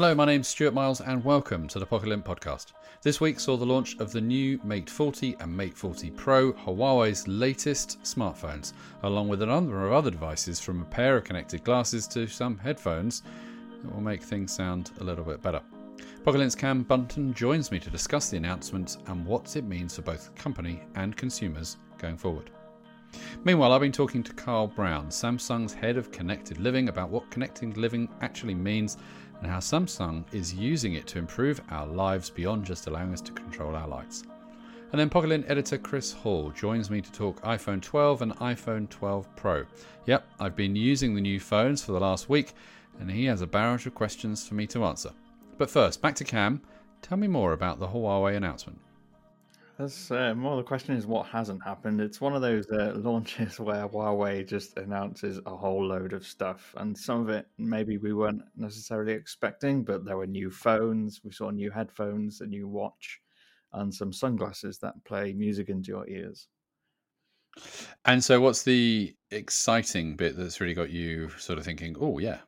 Hello, my name's Stuart Miles, and welcome to the Pocket podcast. This week saw the launch of the new Mate 40 and Mate 40 Pro, Huawei's latest smartphones, along with a number of other devices from a pair of connected glasses to some headphones that will make things sound a little bit better. Pocket Cam Bunton joins me to discuss the announcement and what it means for both company and consumers going forward. Meanwhile, I've been talking to Carl Brown, Samsung's head of connected living, about what connected living actually means and how Samsung is using it to improve our lives beyond just allowing us to control our lights. And then Pocket editor Chris Hall joins me to talk iPhone 12 and iPhone 12 Pro. Yep, I've been using the new phones for the last week, and he has a barrage of questions for me to answer. But first, back to Cam. Tell me more about the Huawei announcement. That's uh, more the question is what hasn't happened. It's one of those uh, launches where Huawei just announces a whole load of stuff, and some of it maybe we weren't necessarily expecting, but there were new phones, we saw new headphones, a new watch, and some sunglasses that play music into your ears. And so, what's the exciting bit that's really got you sort of thinking, oh, yeah,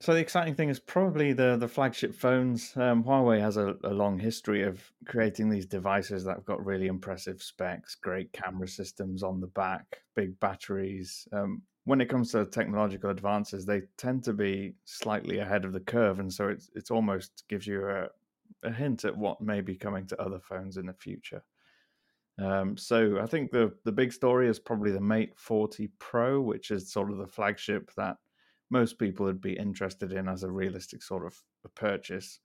so the exciting thing is probably the the flagship phones. Um, Huawei has a, a, long history of creating these devices that have got really impressive specs, great camera systems on the back, big batteries. Um, when it comes to technological advances, they tend to be slightly ahead of the curve, and so it's it's almost gives you a, a hint at what may be coming to other phones in the future. Um, so I think the the big story is probably the Mate 40 Pro, which is sort of the flagship that most people would be interested in as a realistic sort of a purchase.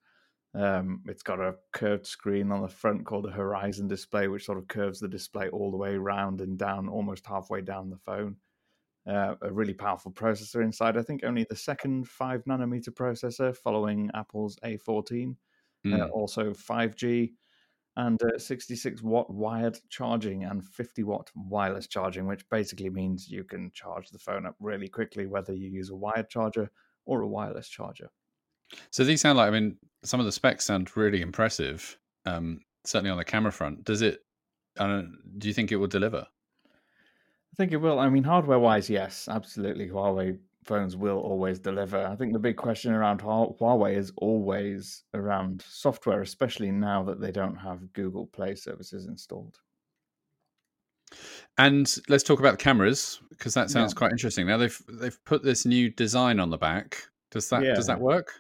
Um, it's got a curved screen on the front called a horizon display, which sort of curves the display all the way around and down, almost halfway down the phone. Uh, a really powerful processor inside. I think only the second five nanometer processor, following Apple's A14. Mm. Uh, hmm. also 5G and uh, 66 watt wired charging and 50 watt wireless charging, which basically means you can charge the phone up really quickly, whether you use a wired charger or a wireless charger. So these sound like, I mean, some of the specs sound really impressive, um, certainly on the camera front. Does it, do you think it will deliver? I think it will. I mean, hardware wise, yes, absolutely. Huawei phones will always deliver. I think the big question around Huawei is always around software, especially now that they don't have Google Play services installed. And let's talk about the cameras because that sounds yeah. quite interesting. Now they've they've put this new design on the back. Does that yeah. does that work?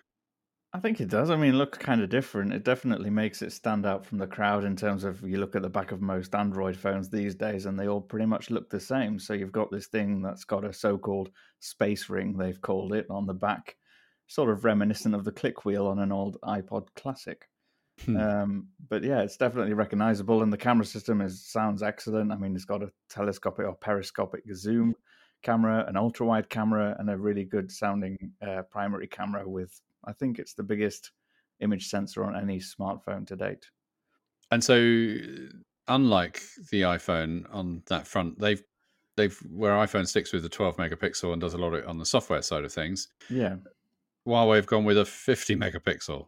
I think it does. I mean, look kind of different. It definitely makes it stand out from the crowd in terms of you look at the back of most Android phones these days and they all pretty much look the same. So you've got this thing that's got a so called space ring, they've called it, on the back, sort of reminiscent of the click wheel on an old iPod Classic. Hmm. Um, but yeah, it's definitely recognizable, and the camera system is sounds excellent. I mean, it's got a telescopic or periscopic zoom camera, an ultra wide camera, and a really good sounding uh, primary camera with I think it's the biggest image sensor on any smartphone to date. And so, unlike the iPhone on that front, they've they've where iPhone sticks with the 12 megapixel and does a lot of it on the software side of things. Yeah. Huawei've gone with a 50 megapixel.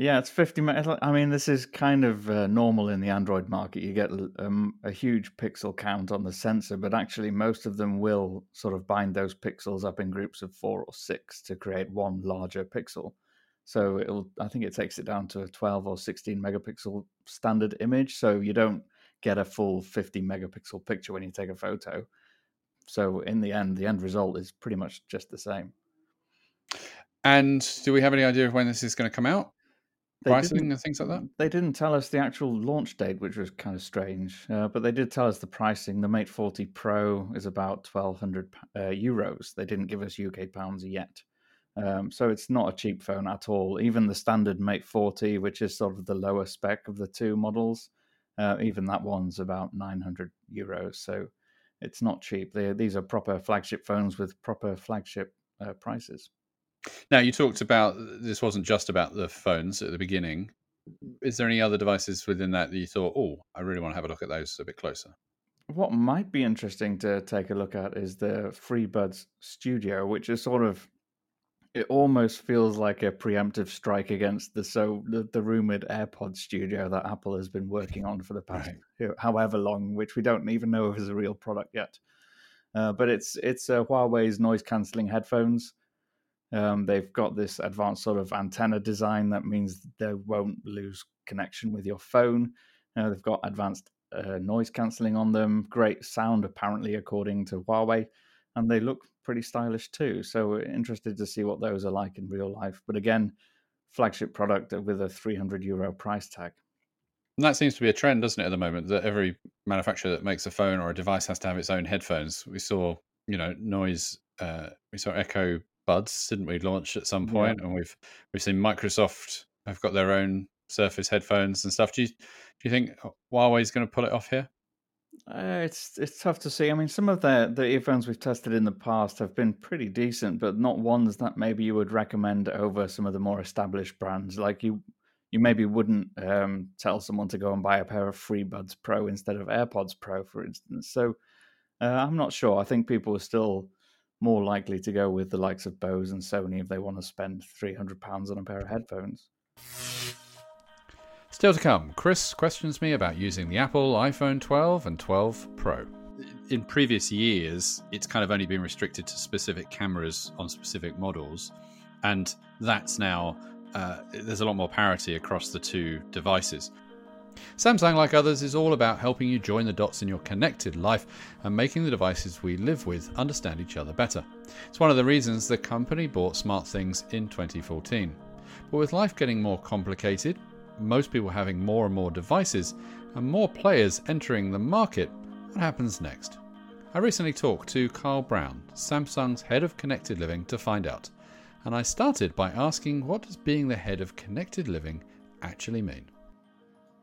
Yeah, it's 50. I mean, this is kind of uh, normal in the Android market. You get um, a huge pixel count on the sensor, but actually, most of them will sort of bind those pixels up in groups of four or six to create one larger pixel. So it'll, I think it takes it down to a 12 or 16 megapixel standard image. So you don't get a full 50 megapixel picture when you take a photo. So in the end, the end result is pretty much just the same. And do we have any idea of when this is going to come out? Pricing and things like that? They didn't tell us the actual launch date, which was kind of strange. Uh, but they did tell us the pricing. The Mate 40 Pro is about 1,200 uh, euros. They didn't give us UK pounds yet. Um, so it's not a cheap phone at all. Even the standard Mate 40, which is sort of the lower spec of the two models, uh, even that one's about 900 euros. So it's not cheap. They, these are proper flagship phones with proper flagship uh, prices. Now, you talked about this wasn't just about the phones at the beginning. Is there any other devices within that that you thought, oh, I really want to have a look at those a bit closer? What might be interesting to take a look at is the FreeBuds Studio, which is sort of it almost feels like a preemptive strike against the so the, the rumored AirPod Studio that Apple has been working on for the past right. however long, which we don't even know if is a real product yet. Uh, but it's it's uh, Huawei's noise cancelling headphones. Um, they've got this advanced sort of antenna design that means they won't lose connection with your phone. Uh, they've got advanced uh, noise cancelling on them, great sound apparently according to Huawei, and they look pretty stylish too. So we're interested to see what those are like in real life. But again, flagship product with a 300 euro price tag. And that seems to be a trend, doesn't it, at the moment? That every manufacturer that makes a phone or a device has to have its own headphones. We saw, you know, noise. Uh, we saw Echo Buds, didn't we, launch at some point? Yeah. And we've we've seen Microsoft have got their own Surface headphones and stuff. Do you do you think Huawei's going to pull it off here? Uh, it's it's tough to see. I mean, some of the the earphones we've tested in the past have been pretty decent, but not ones that maybe you would recommend over some of the more established brands. Like you, you maybe wouldn't um, tell someone to go and buy a pair of FreeBuds Pro instead of AirPods Pro, for instance. So uh, I'm not sure. I think people are still more likely to go with the likes of Bose and Sony if they want to spend three hundred pounds on a pair of headphones. Still to come, Chris questions me about using the Apple iPhone 12 and 12 Pro. In previous years, it's kind of only been restricted to specific cameras on specific models, and that's now uh, there's a lot more parity across the two devices. Samsung, like others, is all about helping you join the dots in your connected life and making the devices we live with understand each other better. It's one of the reasons the company bought SmartThings in 2014. But with life getting more complicated, most people having more and more devices, and more players entering the market, what happens next? I recently talked to Carl Brown, Samsung's head of connected living, to find out. And I started by asking what does being the head of connected living actually mean?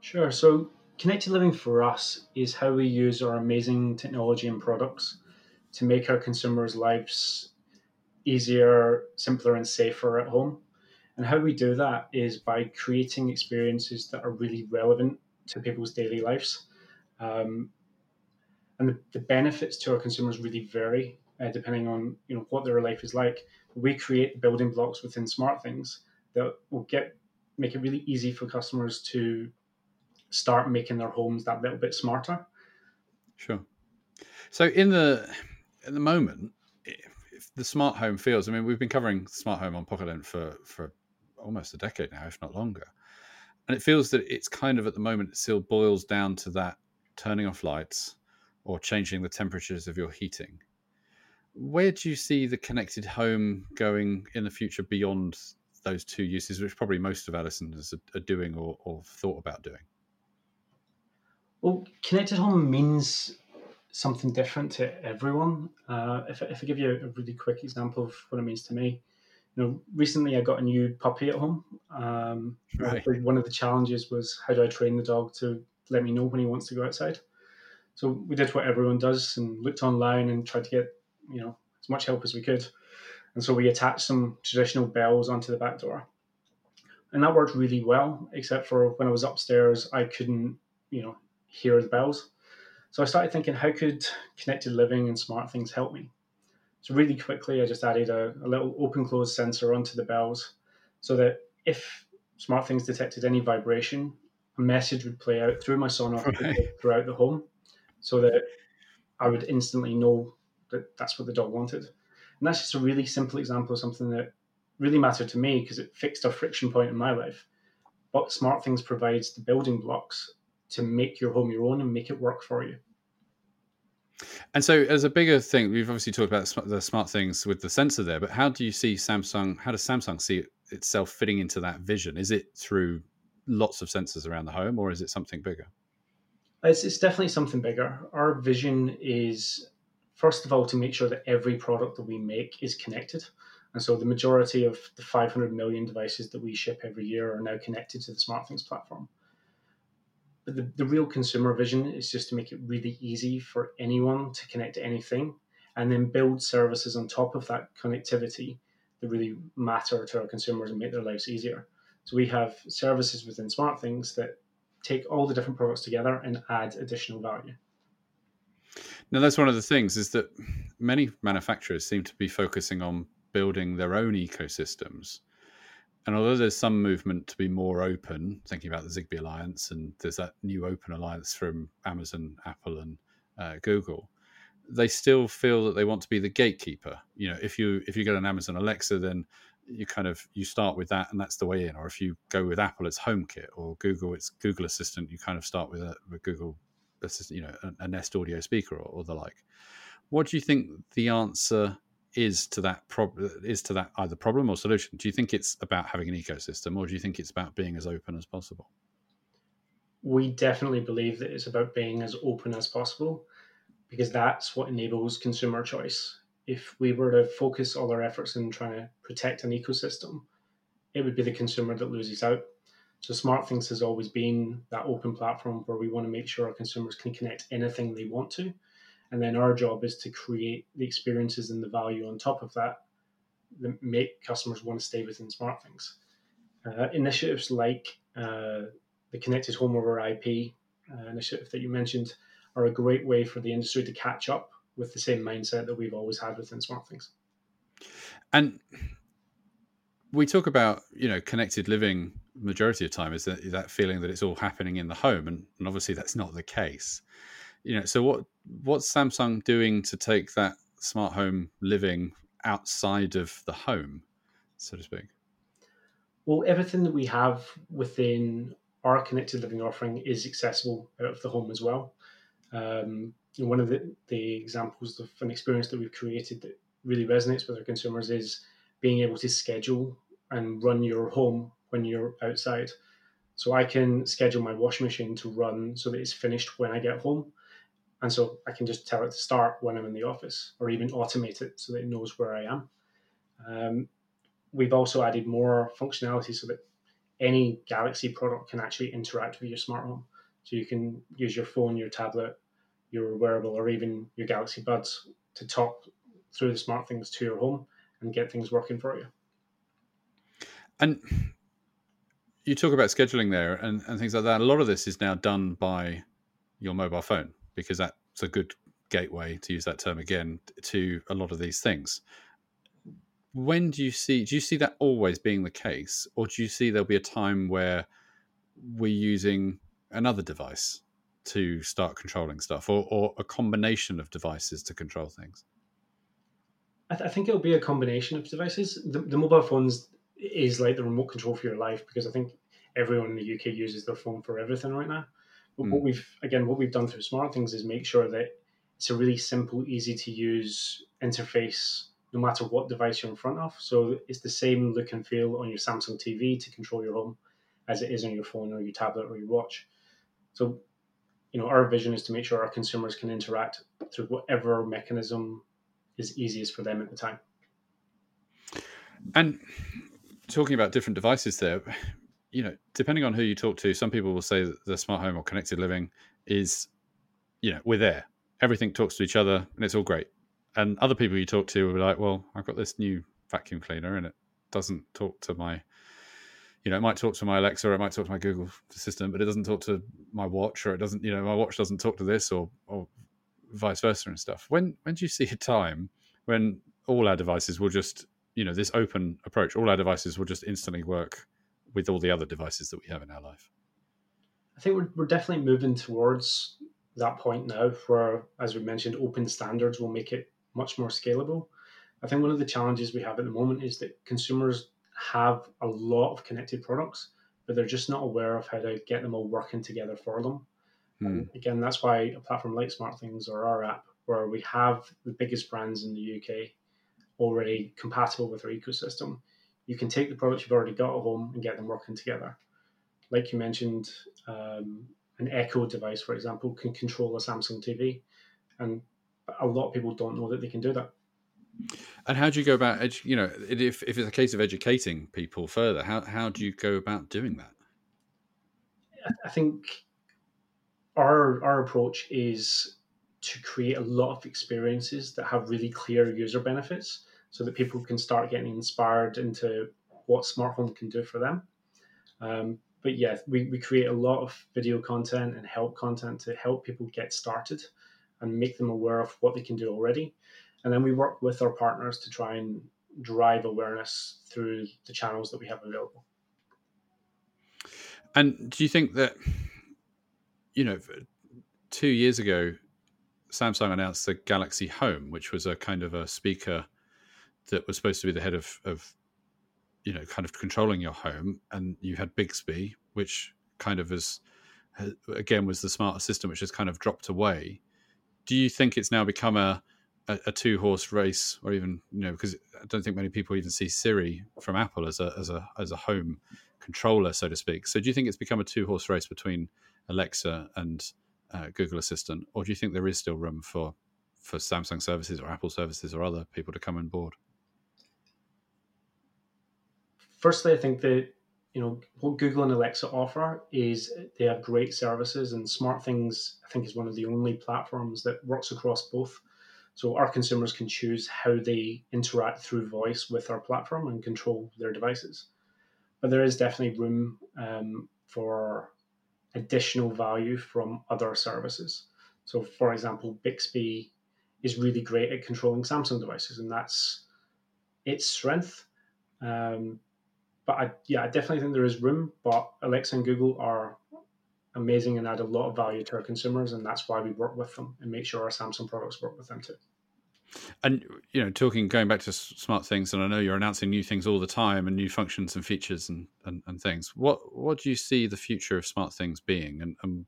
Sure. So, connected living for us is how we use our amazing technology and products to make our consumers' lives easier, simpler, and safer at home. And how we do that is by creating experiences that are really relevant to people's daily lives. Um, and the, the, benefits to our consumers really vary uh, depending on you know what their life is like. We create building blocks within Smart Things that will get make it really easy for customers to start making their homes that little bit smarter. Sure. So in the at the moment, the smart home feels. I mean, we've been covering smart home on Pocket for for almost a decade now, if not longer. And it feels that it's kind of at the moment it still boils down to that turning off lights or changing the temperatures of your heating. Where do you see the connected home going in the future beyond those two uses, which probably most of our listeners are, doing or, or thought about doing? Well, connected home means something different to everyone. Uh, if, if I give you a really quick example of what it means to me, you know, recently I got a new puppy at home. Um, right. One of the challenges was how do I train the dog to let me know when he wants to go outside. So we did what everyone does and looked online and tried to get you know as much help as we could. And so we attached some traditional bells onto the back door, and that worked really well. Except for when I was upstairs, I couldn't you know hear the bells. So I started thinking, how could connected living and smart things help me? So really quickly, I just added a, a little open close sensor onto the bells so that if smart things detected any vibration, a message would play out through my Sonos right. throughout the home so that I would instantly know that that's what the dog wanted. And that's just a really simple example of something that really mattered to me because it fixed a friction point in my life. But smart things provides the building blocks to make your home your own and make it work for you. And so, as a bigger thing, we've obviously talked about the smart things with the sensor there, but how do you see Samsung? How does Samsung see itself fitting into that vision? Is it through lots of sensors around the home, or is it something bigger? It's, it's definitely something bigger. Our vision is, first of all, to make sure that every product that we make is connected. And so, the majority of the 500 million devices that we ship every year are now connected to the SmartThings platform. But the, the real consumer vision is just to make it really easy for anyone to connect to anything and then build services on top of that connectivity that really matter to our consumers and make their lives easier. So we have services within SmartThings that take all the different products together and add additional value. Now that's one of the things is that many manufacturers seem to be focusing on building their own ecosystems. And although there's some movement to be more open, thinking about the Zigbee Alliance, and there's that new open alliance from Amazon, Apple, and uh, Google, they still feel that they want to be the gatekeeper. You know, if you if you get an Amazon Alexa, then you kind of you start with that and that's the way in. Or if you go with apple it's homekit. Or google it's google assistant. You kind of start with a google assistant you know a, a nest audio speaker or, or, the like. What do you think the answer is to that problem is to that either problem or solution do you think it's about having an ecosystem or do you think it's about being as open as possible we definitely believe that it's about being as open as possible because that's what enables consumer choice if we were to focus all our efforts in trying to protect an ecosystem, it would be the consumer that loses out. So SmartThings has always been that open platform where we want to make sure our consumers can connect anything they want to. And then our job is to create the experiences and the value on top of that that make customers want to stay within SmartThings. Uh, initiatives like uh, the Connected Home over IP uh, initiative that you mentioned are a great way for the industry to catch up with the same mindset that we've always had within SmartThings. And we talk about you know connected living majority of time is that is that feeling that it's all happening in the home and, and obviously that's not the case you know so what what's samsung doing to take that smart home living outside of the home so to speak well everything that we have within our connected living offering is accessible out of the home as well um, one of the, the examples of an experience that we've created that really resonates with our consumers is being able to schedule and run your home when you're outside. So I can schedule my washing machine to run so that it's finished when I get home. And so I can just tell it to start when I'm in the office or even automate it so that it knows where I am. Um, we've also added more functionality so that any Galaxy product can actually interact with your smart home. So you can use your phone, your tablet, your wearable or even your Galaxy Buds to talk through the SmartThings to your home and get things working for you. And you talk about scheduling there and, and things like that. A lot of this is now done by your mobile phone because that's a good gateway to use that term again to a lot of these things. When do you see do you see that always being the case, or do you see there'll be a time where we're using another device to start controlling stuff or, or a combination of devices to control things? I, th- I think it'll be a combination of devices. The, the, mobile phones is like the remote control for your life because I think everyone in the UK uses their phone for everything right now. But mm. what we've again, what we've done through SmartThings is make sure that it's a really simple, easy to use interface no matter what device you're in front of. So it's the same look and feel on your Samsung TV to control your home as it is on your phone or your tablet or your watch. So you know, our vision is to make sure our consumers can interact through whatever mechanism is easiest for them at the time. And talking about different devices there, you know, depending on who you talk to, some people will say that the smart home or connected living is, you know, we're there. Everything talks to each other and it's all great. And other people you talk to will be like, well, I've got this new vacuum cleaner and it doesn't talk to my you know, it might talk to my Alexa or it might talk to my Google Assistant, but it doesn't talk to my watch or it doesn't, you know, my watch doesn't talk to this or, or vice versa and stuff. When when do you see a time when all our devices will just, you know, this open approach, all our devices will just instantly work with all the other devices that we have in our life? I think we're, we're definitely moving towards that point now where, as we mentioned, open standards will make it much more scalable. I think one of the challenges we have at the moment is that consumers have a lot of connected products, but they're just not aware of how to get them all working together for them. Hmm. again, that's why a platform like SmartThings or our app, where we have the biggest brands in the UK already compatible with our ecosystem, you can take the products you've already got at home and get them working together. Like you mentioned, um, an Echo device, for example, can control a Samsung TV, and a lot of people don't know that they can do that. And how do you go about, edu- you know, if, if it's a case of educating people further, how, how do you go about doing that? I think our our approach is to create a lot of experiences that have really clear user benefits so that people can start getting inspired into what smart home can do for them. Um, but yeah, we, we create a lot of video content and help content to help people get started and make them aware of what they can do already. And then we work with our partners to try and drive awareness through the channels that we have available. And do you think that, you know, two years ago, Samsung announced the Galaxy Home, which was a kind of a speaker that was supposed to be the head of, of you know, kind of controlling your home. And you had Bixby, which kind of is, again, was the smart assistant, which has kind of dropped away. Do you think it's now become a, a, a two horse race, or even you know, because I don't think many people even see Siri from Apple as a as a as a home controller, so to speak. So, do you think it's become a two horse race between Alexa and uh, Google Assistant, or do you think there is still room for for Samsung services or Apple services or other people to come on board? Firstly, I think that you know what Google and Alexa offer is they have great services, and SmartThings I think is one of the only platforms that works across both. So our consumers can choose how they interact through voice with our platform and control their devices. But there is definitely room um, for additional value from other services. So, for example, Bixby is really great at controlling Samsung devices, and that's its strength. Um, but I, yeah, I definitely think there is room. But Alexa and Google are amazing and add a lot of value to our consumers, and that's why we work with them and make sure our Samsung products work with them too. And you know, talking going back to smart things, and I know you're announcing new things all the time and new functions and features and, and, and things. What what do you see the future of smart things being, and, and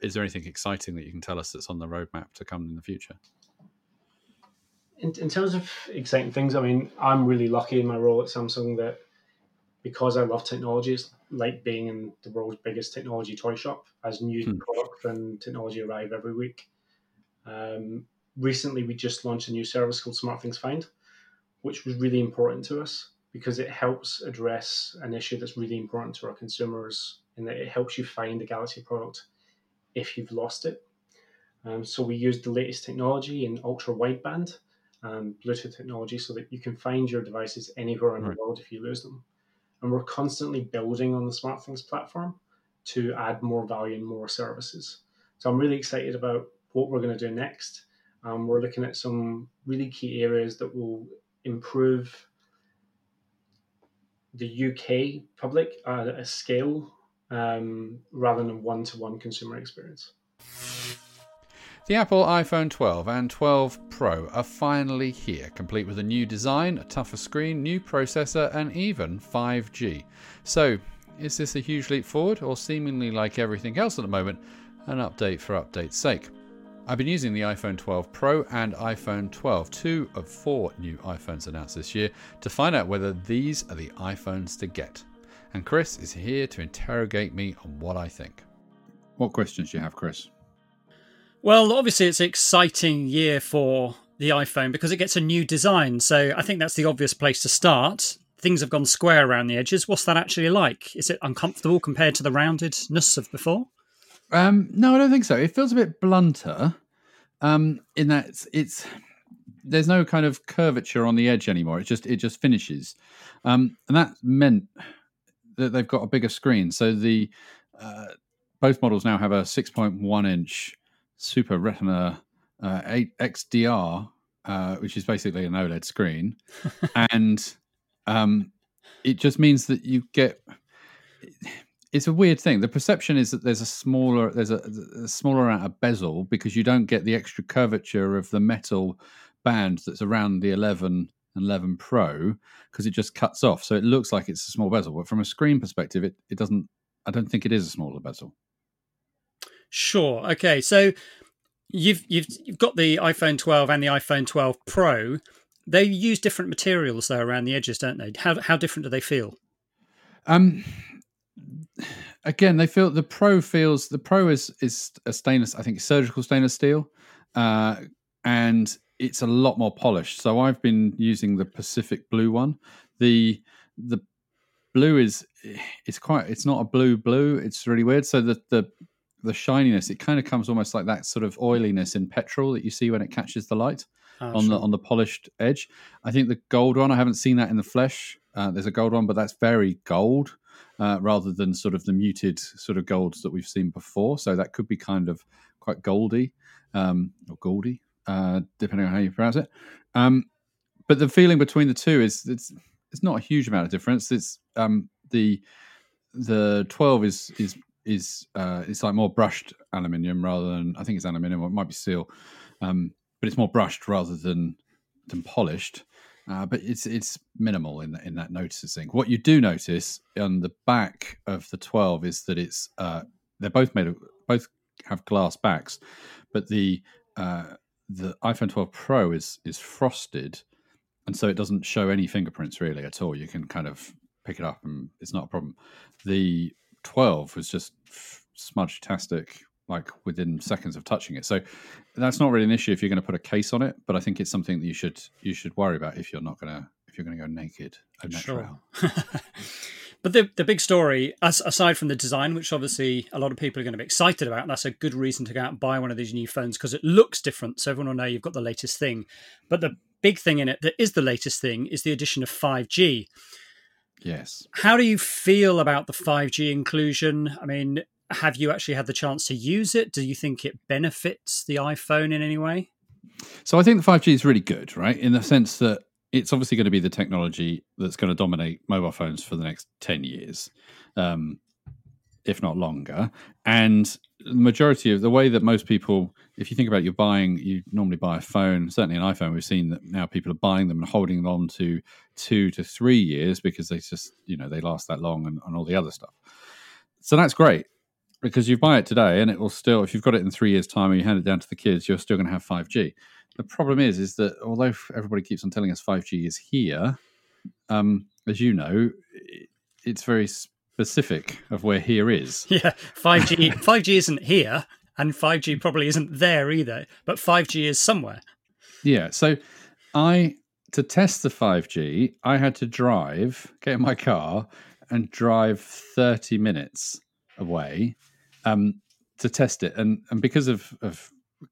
is there anything exciting that you can tell us that's on the roadmap to come in the future? In, in terms of exciting things, I mean, I'm really lucky in my role at Samsung that because I love technology, it's like being in the world's biggest technology toy shop as new hmm. products and technology arrive every week. Um, recently, we just launched a new service called SmartThings Find, which was really important to us because it helps address an issue that's really important to our consumers in that it helps you find a Galaxy product if you've lost it. Um, so we use the latest technology in ultra wideband and Bluetooth technology so that you can find your devices anywhere in right. the world if you lose them and we're constantly building on the SmartThings platform to add more value and more services. So I'm really excited about what we're going to do next. Um, we're looking at some really key areas that will improve the UK public at a scale um, rather than one to one consumer experience. The Apple iPhone 12 and 12 Pro are finally here, complete with a new design, a tougher screen, new processor, and even 5G. So, is this a huge leap forward, or seemingly like everything else at the moment, an update for update's sake? I've been using the iPhone 12 Pro and iPhone 12, two of four new iPhones announced this year, to find out whether these are the iPhones to get. And Chris is here to interrogate me on what I think. What questions do you have, Chris? Well, obviously, it's an exciting year for the iPhone because it gets a new design. So I think that's the obvious place to start. Things have gone square around the edges. What's that actually like? Is it uncomfortable compared to the roundedness of before? Um, no, I don't think so. It feels a bit blunter um, in that it's, it's there's no kind of curvature on the edge anymore. It just it just finishes, um, and that meant that they've got a bigger screen. So the uh, both models now have a 6.1 inch Super Retina uh, 8 XDR, uh, which is basically an OLED screen, and um, it just means that you get. It's a weird thing. The perception is that there's a smaller there's a, a smaller amount of bezel because you don't get the extra curvature of the metal band that's around the 11 and 11 Pro because it just cuts off. So it looks like it's a small bezel, but from a screen perspective, it, it doesn't. I don't think it is a smaller bezel. Sure. Okay. So you've you've you've got the iPhone 12 and the iPhone 12 Pro. They use different materials though around the edges, don't they? How how different do they feel? Um again, they feel the Pro feels the Pro is is a stainless, I think surgical stainless steel. Uh and it's a lot more polished. So I've been using the Pacific blue one. The the blue is it's quite it's not a blue blue, it's really weird. So the the the shininess, it kind of comes almost like that sort of oiliness in petrol that you see when it catches the light Oh, on the on the polished edge. I think the gold one, I haven't seen that in the flesh. Uh, there's a gold one, but that's very gold uh, rather than sort of the muted sort of golds that we've seen before. So that could be kind of quite goldy um, or goldy, uh, depending on how you pronounce it. Um, but the feeling between the two is it's it's not a huge amount of difference. It's um, the the 12 is is is uh, it's like more brushed aluminium rather than I think it's aluminium or it might be steel, um, but it's more brushed rather than than polished. Uh, but it's it's minimal in in that noticing. What you do notice on the back of the 12 is that it's uh, they're both made of both have glass backs, but the uh, the iPhone 12 Pro is is frosted, and so it doesn't show any fingerprints really at all. You can kind of pick it up, and it's not a problem. The 12 was just smudge tastic, like within seconds of touching it. So that's not really an issue if you're going to put a case on it. But I think it's something that you should you should worry about if you're not going to if you're going to go naked. Sure. but the the big story, as, aside from the design, which obviously a lot of people are going to be excited about, that's a good reason to go out and buy one of these new phones because it looks different, so everyone will know you've got the latest thing. But the big thing in it that is the latest thing is the addition of 5G. Yes. How do you feel about the 5G inclusion? I mean, have you actually had the chance to use it? Do you think it benefits the iPhone in any way? So I think the 5G is really good, right? In the sense that it's obviously going to be the technology that's going to dominate mobile phones for the next 10 years, um, if not longer. And the majority of the way that most people, if you think about it, you're buying, you normally buy a phone, certainly an iPhone, we've seen that now people are buying them and holding them on to two to three years because they just, you know, they last that long and, and all the other stuff. So that's great because you buy it today and it will still, if you've got it in three years' time and you hand it down to the kids, you're still going to have 5G. The problem is, is that although everybody keeps on telling us 5G is here, um, as you know, it's very specific of where here is. Yeah, 5G 5G isn't here and 5G probably isn't there either, but 5G is somewhere. Yeah. So I to test the 5G, I had to drive, get in my car, and drive 30 minutes away um, to test it. And and because of, of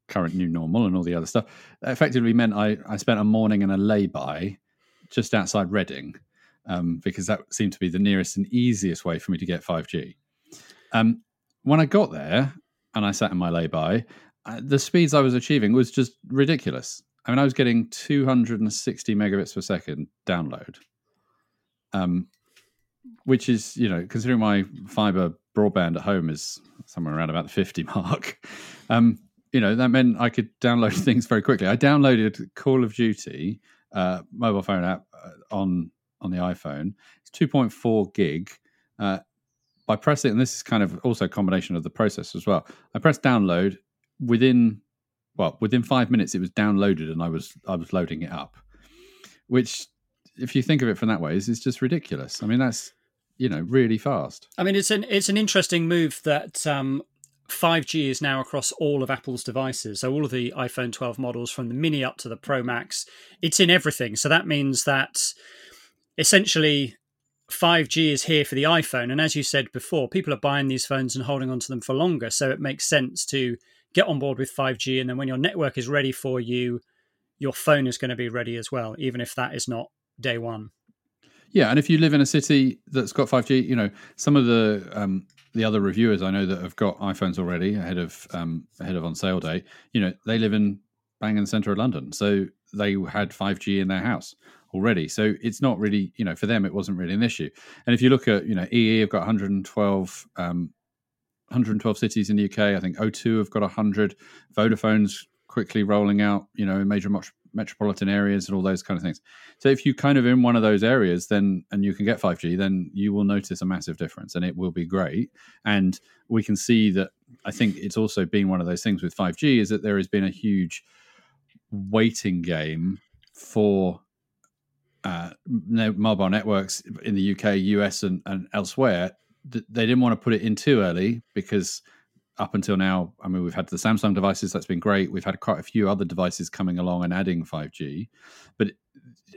current new normal and all the other stuff, effectively meant I, I spent a morning in a lay-by just outside Reading. Um, because that seemed to be the nearest and easiest way for me to get 5G. Um, when I got there and I sat in my lay-by, uh, the speeds I was achieving was just ridiculous. I mean, I was getting 260 megabits per second download, um, which is, you know, considering my fiber broadband at home is somewhere around about the 50 mark, um, you know, that meant I could download things very quickly. I downloaded Call of Duty uh, mobile phone app uh, on on the iPhone. It's 2.4 gig. Uh, by pressing, and this is kind of also a combination of the process as well. I pressed download within well within five minutes it was downloaded and i was i was loading it up which if you think of it from that way is, is just ridiculous i mean that's you know really fast I mean, it's an it's an interesting move that um, 5G is now across all of Apple's devices. So all of the iPhone 12 models, from the Mini up to the Pro Max, it's in everything. So that means that essentially 5G is here for the iPhone. And as you said before, people are buying these phones and holding onto them for longer. So it makes sense to get on board with 5G. And then when your network is ready for you, your phone is going to be ready as well, even if that is not day one. yeah and if you live in a city that's got 5g you know some of the um the other reviewers i know that have got iphones already ahead of um ahead of on sale day you know they live in bang in the center of london so they had 5g in their house already. So it's not really you know for them it wasn't really an issue. And if you look at you know ee have got 112 um 112 cities in the uk i think o2 have got 100 vodafone's quickly rolling out you know in major met- metropolitan areas and all those kind of things. So if you kind of in one of those areas then and you can get 5g then you will notice a massive difference and it will be great. And we can see that i think it's also been one of those things with 5g is that there has been a huge waiting game for uh, mobile networks in the uk us and, and elsewhere th- they didn't want to put it in too early because up until now, I mean, we've had the Samsung devices, that's been great. We've had quite a few other devices coming along and adding 5G, but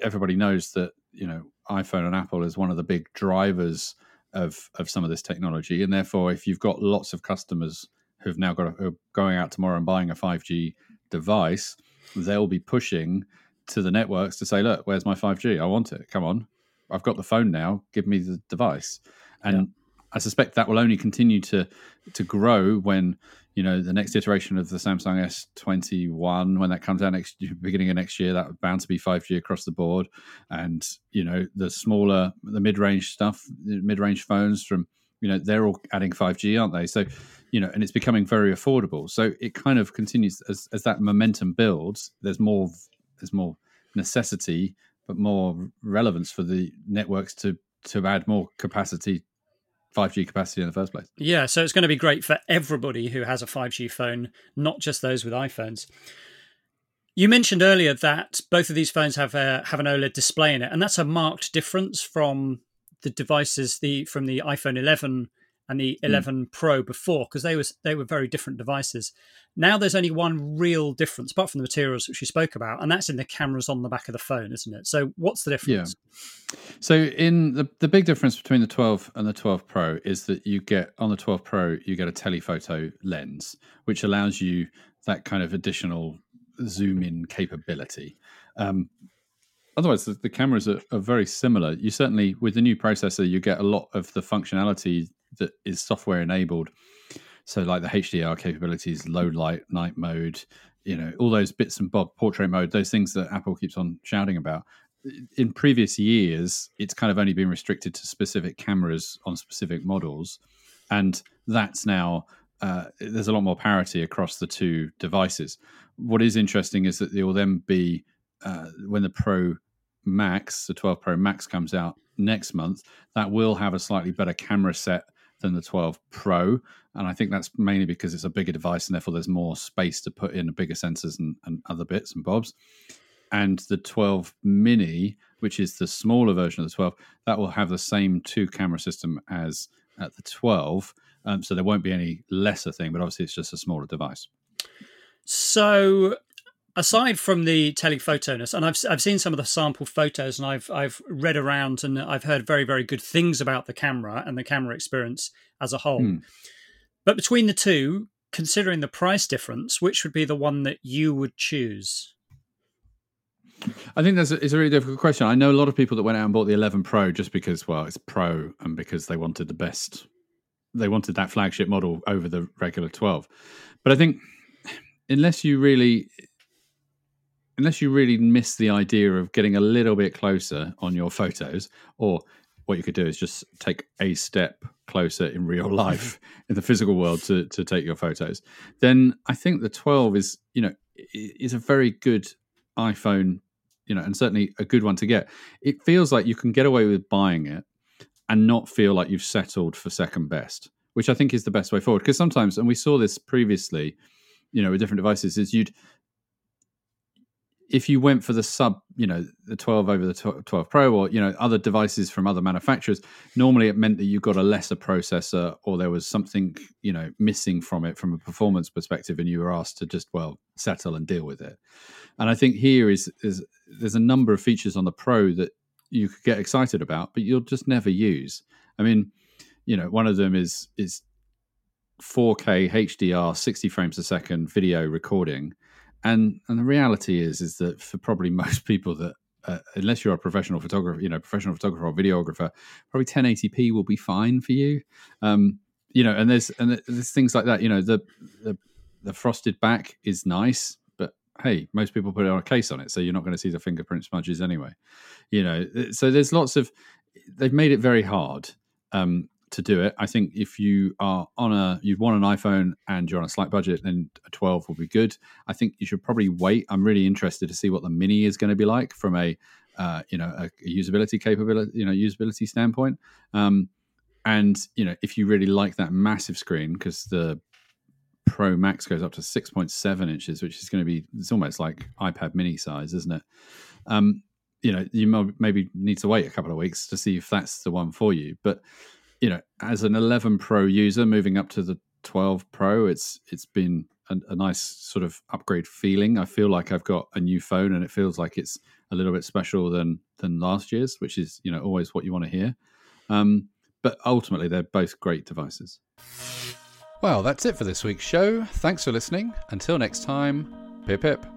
everybody knows that, you know, iPhone and Apple is one of the big drivers of, of some of this technology. And therefore, if you've got lots of customers who've now got a, going out tomorrow and buying a 5G device, they'll be pushing to the networks to say, look, where's my 5G? I want it. Come on. I've got the phone now. Give me the device. And yeah. I suspect that will only continue to to grow when you know the next iteration of the Samsung S21 when that comes out next beginning of next year that bound to be 5G across the board and you know the smaller the mid-range stuff mid-range phones from you know they're all adding 5G aren't they so you know and it's becoming very affordable so it kind of continues as, as that momentum builds there's more there's more necessity but more relevance for the networks to to add more capacity 5G capacity in the first place. Yeah, so it's going to be great for everybody who has a 5G phone, not just those with iPhones. You mentioned earlier that both of these phones have a, have an OLED display in it, and that's a marked difference from the devices the from the iPhone 11 and the 11 mm. Pro before because they was they were very different devices. Now there's only one real difference, apart from the materials which you spoke about, and that's in the cameras on the back of the phone, isn't it? So what's the difference? Yeah. So in the the big difference between the 12 and the 12 Pro is that you get on the 12 Pro you get a telephoto lens, which allows you that kind of additional zoom in capability. Um, otherwise the, the cameras are, are, very similar you certainly with the new processor you get a lot of the functionality that is software enabled. So like the HDR capabilities, low light, night mode, you know, all those bits and bob, portrait mode, those things that Apple keeps on shouting about. In previous years, it's kind of only been restricted to specific cameras on specific models, and that's now uh, there's a lot more parity across the two devices. What is interesting is that there will then be uh, when the Pro Max, the 12 Pro Max comes out next month, that will have a slightly better camera set than the 12 Pro. And I think that's mainly because it's a bigger device and therefore there's more space to put in bigger sensors and, and other bits and bobs. And the 12 Mini, which is the smaller version of the 12, that will have the same two camera system as at the 12. Um, so there won't be any lesser thing, but obviously it's just a smaller device. So aside from the telephotoness, and I've I've seen some of the sample photos, and I've I've read around, and I've heard very very good things about the camera and the camera experience as a whole. Hmm. But between the two, considering the price difference, which would be the one that you would choose? I think that's a, it's a really difficult question. I know a lot of people that went out and bought the 11 Pro just because, well, it's Pro and because they wanted the best, they wanted that flagship model over the regular 12. But I think unless you really unless you really miss the idea of getting a little bit closer on your photos, or what you could do is just take a step closer in real life in the physical world to, to take your photos, then I think the 12 is, you know, is a very good iPhone, you know, and certainly a good one to get. It feels like you can get away with buying it and not feel like you've settled for second best, which I think is the best way forward. Because sometimes, and we saw this previously, you know, with different devices, is you'd if you went for the sub, you know, the 12 over the 12 Pro or, you know, other devices from other manufacturers, normally it meant that you got a lesser processor or there was something, you know, missing from it from a performance perspective and you were asked to just, well, settle and deal with it. And I think here is, is there's a number of features on the Pro that you could get excited about, but you'll just never use. I mean, you know, one of them is, is 4K HDR, 60 frames a second video recording and and the reality is is that for probably most people that uh, unless you're a professional photographer, you know, professional photographer or videographer, probably 1080p will be fine for you. Um, you know, and there's and there's things like that. You know, the the, the frosted back is nice, but hey, most people put it on a case on it, so you're not going to see the fingerprint smudges anyway. You know, so there's lots of they've made it very hard. Um, to do it. I think if you are on a you want an iPhone and you're on a slight budget, then a 12 will be good. I think you should probably wait. I'm really interested to see what the Mini is going to be like from a uh, you know a, a, usability capability you know usability standpoint. Um, and you know if you really like that massive screen because the Pro Max goes up to 6.7 inches, which is going to be it's almost like iPad Mini size, isn't it? Um, you know you maybe need to wait a couple of weeks to see if that's the one for you, but you know, as an 11 Pro user moving up to the 12 Pro, it's it's been a, a, nice sort of upgrade feeling. I feel like I've got a new phone, and it feels like it's a little bit special than than last year's, which is you know always what you want to hear. Um, but ultimately, they're both great devices. Well, that's it for this week's show. Thanks for listening. Until next time, pip pip.